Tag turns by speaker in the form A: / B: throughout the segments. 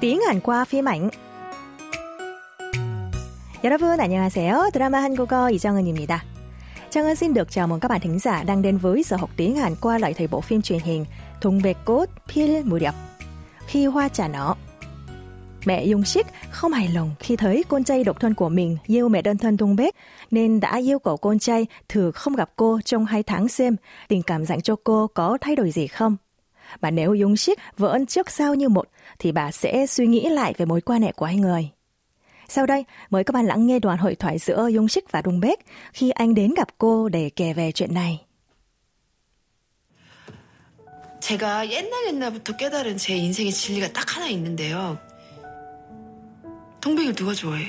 A: tiếng Hàn qua phim ảnh. 여러분 안녕하세요. 드라마 한국어 이정은입니다. Trang xin được chào mừng các bạn thính giả đang đến với giờ học tiếng Hàn qua lại thời bộ phim truyền hình Thùng bệt cốt Pil Muryap Khi hoa trả nở. Mẹ Dung Sik không hài lòng khi thấy con trai độc thân của mình yêu mẹ đơn thân Thung Bết nên đã yêu cầu con trai thử không gặp cô trong hai tháng xem tình cảm dành cho cô có thay đổi gì không. Và nếu Dung Sik vẫn trước sau như một thì bà sẽ suy nghĩ lại về mối quan hệ của hai người. Sau đây, mời các bạn lắng nghe đoạn hội thoại giữa Dung Sik và Dung Bek khi anh đến gặp cô để kể về chuyện này.
B: 제가 옛날 옛날부터 깨달은 제 인생의 진리가 딱 하나 있는데요. 동백이를 누가 좋아해?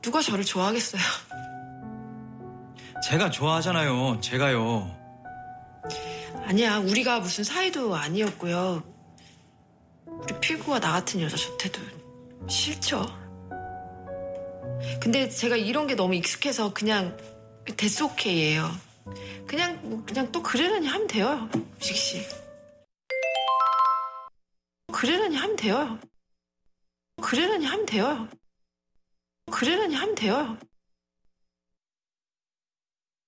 B: 누가 저를 좋아하겠어요?
C: 제가 좋아하잖아요. 제가요.
B: 아니야, 우리가 무슨 사이도 아니었고요. 우리 필구가 나 같은 여자 좋대도 싫죠. 근데 제가 이런 게 너무 익숙해서 그냥 데스 오케이예요. 그냥 뭐 그냥 또 그러려니 하면 돼요, 유식 씨. 그러려니 하면 돼요. 그러려니 하면 돼요. 그러려니 하면 돼요.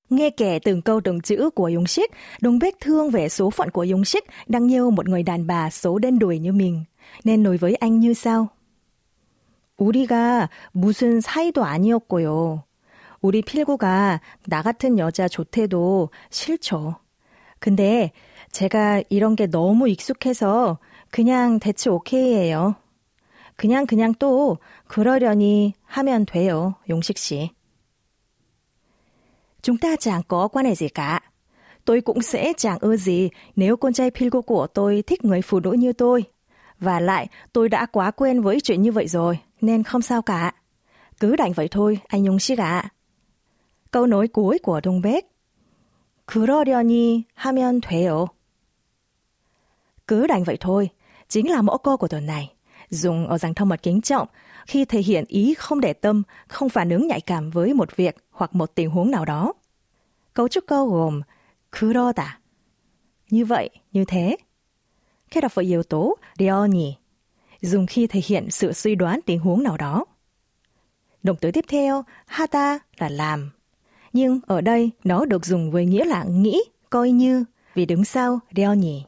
A: Nghe kể từng câu từng chữ của Dung Sik, Đông Bếch thương về số phận của Dung Sik đang yêu một người đàn bà số đen đuổi như mình, nên nói với anh như sau. 우리가 무슨 사이도 아니었고요. 우리 필구가 나 같은 여자 좋대도 싫죠. 근데 제가 이런 게 너무 익숙해서 그냥 대체 오케이예요. 그냥 그냥 또 그러려니 하면 돼요, 용식 씨. Chúng ta chẳng có quan hệ gì cả. Tôi cũng sẽ chẳng ưa gì nếu con trai Pilgo của tôi thích người phụ nữ như tôi. Và lại, tôi đã quá quen với chuyện như vậy rồi, nên không sao cả. Cứ đành vậy thôi, anh Nhung Sĩ ạ. Câu nói cuối của Đông Bếch. 그러려니 하면 돼요. Cứ đành vậy thôi, chính là mẫu câu của tuần này. dùng ở dạng thông mật kính trọng khi thể hiện ý không để tâm, không phản ứng nhạy cảm với một việc hoặc một tình huống nào đó. Cấu trúc câu gồm kuroda, như vậy, như thế, kết hợp với yếu tố rioni, dùng khi thể hiện sự suy đoán tình huống nào đó. Động từ tiếp theo, hata là làm. Nhưng ở đây nó được dùng với nghĩa là nghĩ, coi như, vì đứng sau đeo nhỉ.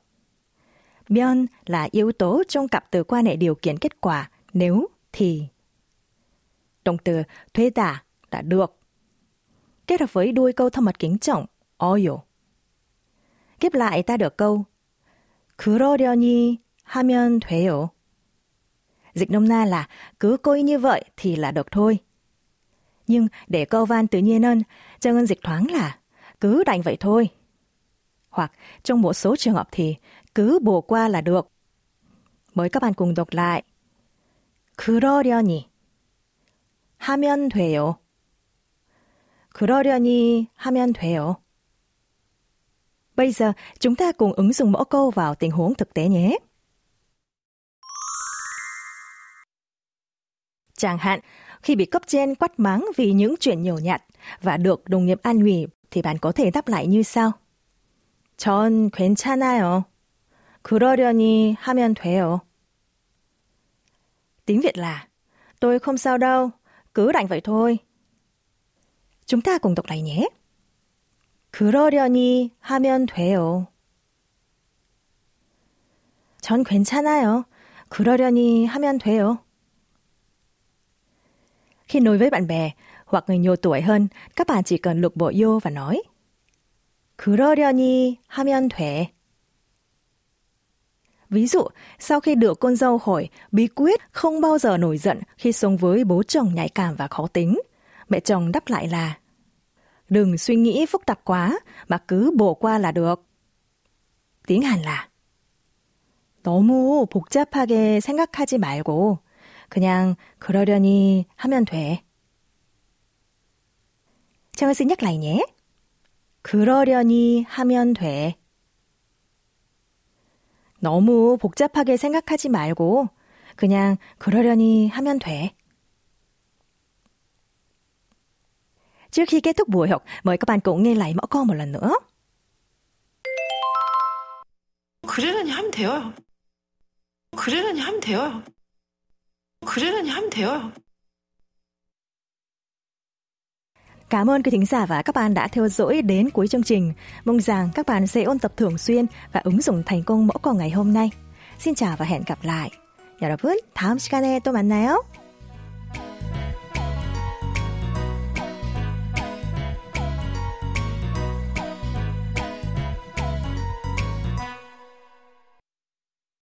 A: Mion là yếu tố trong cặp từ quan hệ điều kiện kết quả nếu thì. Động từ thuê tả là được. Kết hợp với đuôi câu thâm mật kính trọng 어요. Kiếp lại ta được câu 그러려니 하면 돼요. Dịch nôm na là cứ coi như vậy thì là được thôi. Nhưng để câu van tự nhiên hơn, cho ngân dịch thoáng là cứ đành vậy thôi. Hoặc trong một số trường hợp thì cứ bổ qua là được. Mời các bạn cùng đọc lại. 그러려니 하면 돼요. 그러려니 하면 돼요. Bây giờ, chúng ta cùng ứng dụng mẫu câu vào tình huống thực tế nhé. Chẳng hạn, khi bị cấp trên quát mắng vì những chuyện nhổ nhặt và được đồng nghiệp an ủi thì bạn có thể đáp lại như sau. 전 괜찮아요. 그러려니 하면 돼요. Tiếng Việt là Tôi không sao đâu, cứ đành vậy thôi. chúng ta cùng đọc lại nhé. 그러려니 하면 돼요. 전 괜찮아요. 그러려니 하면 돼요. Khi nói với bạn bè hoặc người nhiều tuổi hơn, các bạn chỉ cần lục bộ vô và nói 그러려니 하면 돼. Ví dụ, sau khi được con dâu hỏi bí quyết không bao giờ nổi giận khi sống với bố chồng nhạy cảm và khó tính, mẹ chồng đáp lại là Đừng suy nghĩ phức tạp quá mà cứ bổ qua là được. Tiếng Hàn là 너무 복잡하게 생각하지 말고 그냥 그러려니 하면 돼. 정은 xin nhắc lại nhé. 그러려니 하면 돼. 너무 복잡하게 생각하지 말고 그냥 그러려니 하면 돼. Các bạn cùng nghe lại mẫu câu một lần nữa.
B: 그러려니 하면 돼요. 그러려니 하면 돼요. 그러려니 하면 돼요.
A: Cảm ơn quý thính giả và các bạn đã theo dõi đến cuối chương trình. Mong rằng các bạn sẽ ôn tập thường xuyên và ứng dụng thành công mẫu câu ngày hôm nay. Xin chào và hẹn gặp lại. 여러분, 다음 시간에 또 만나요.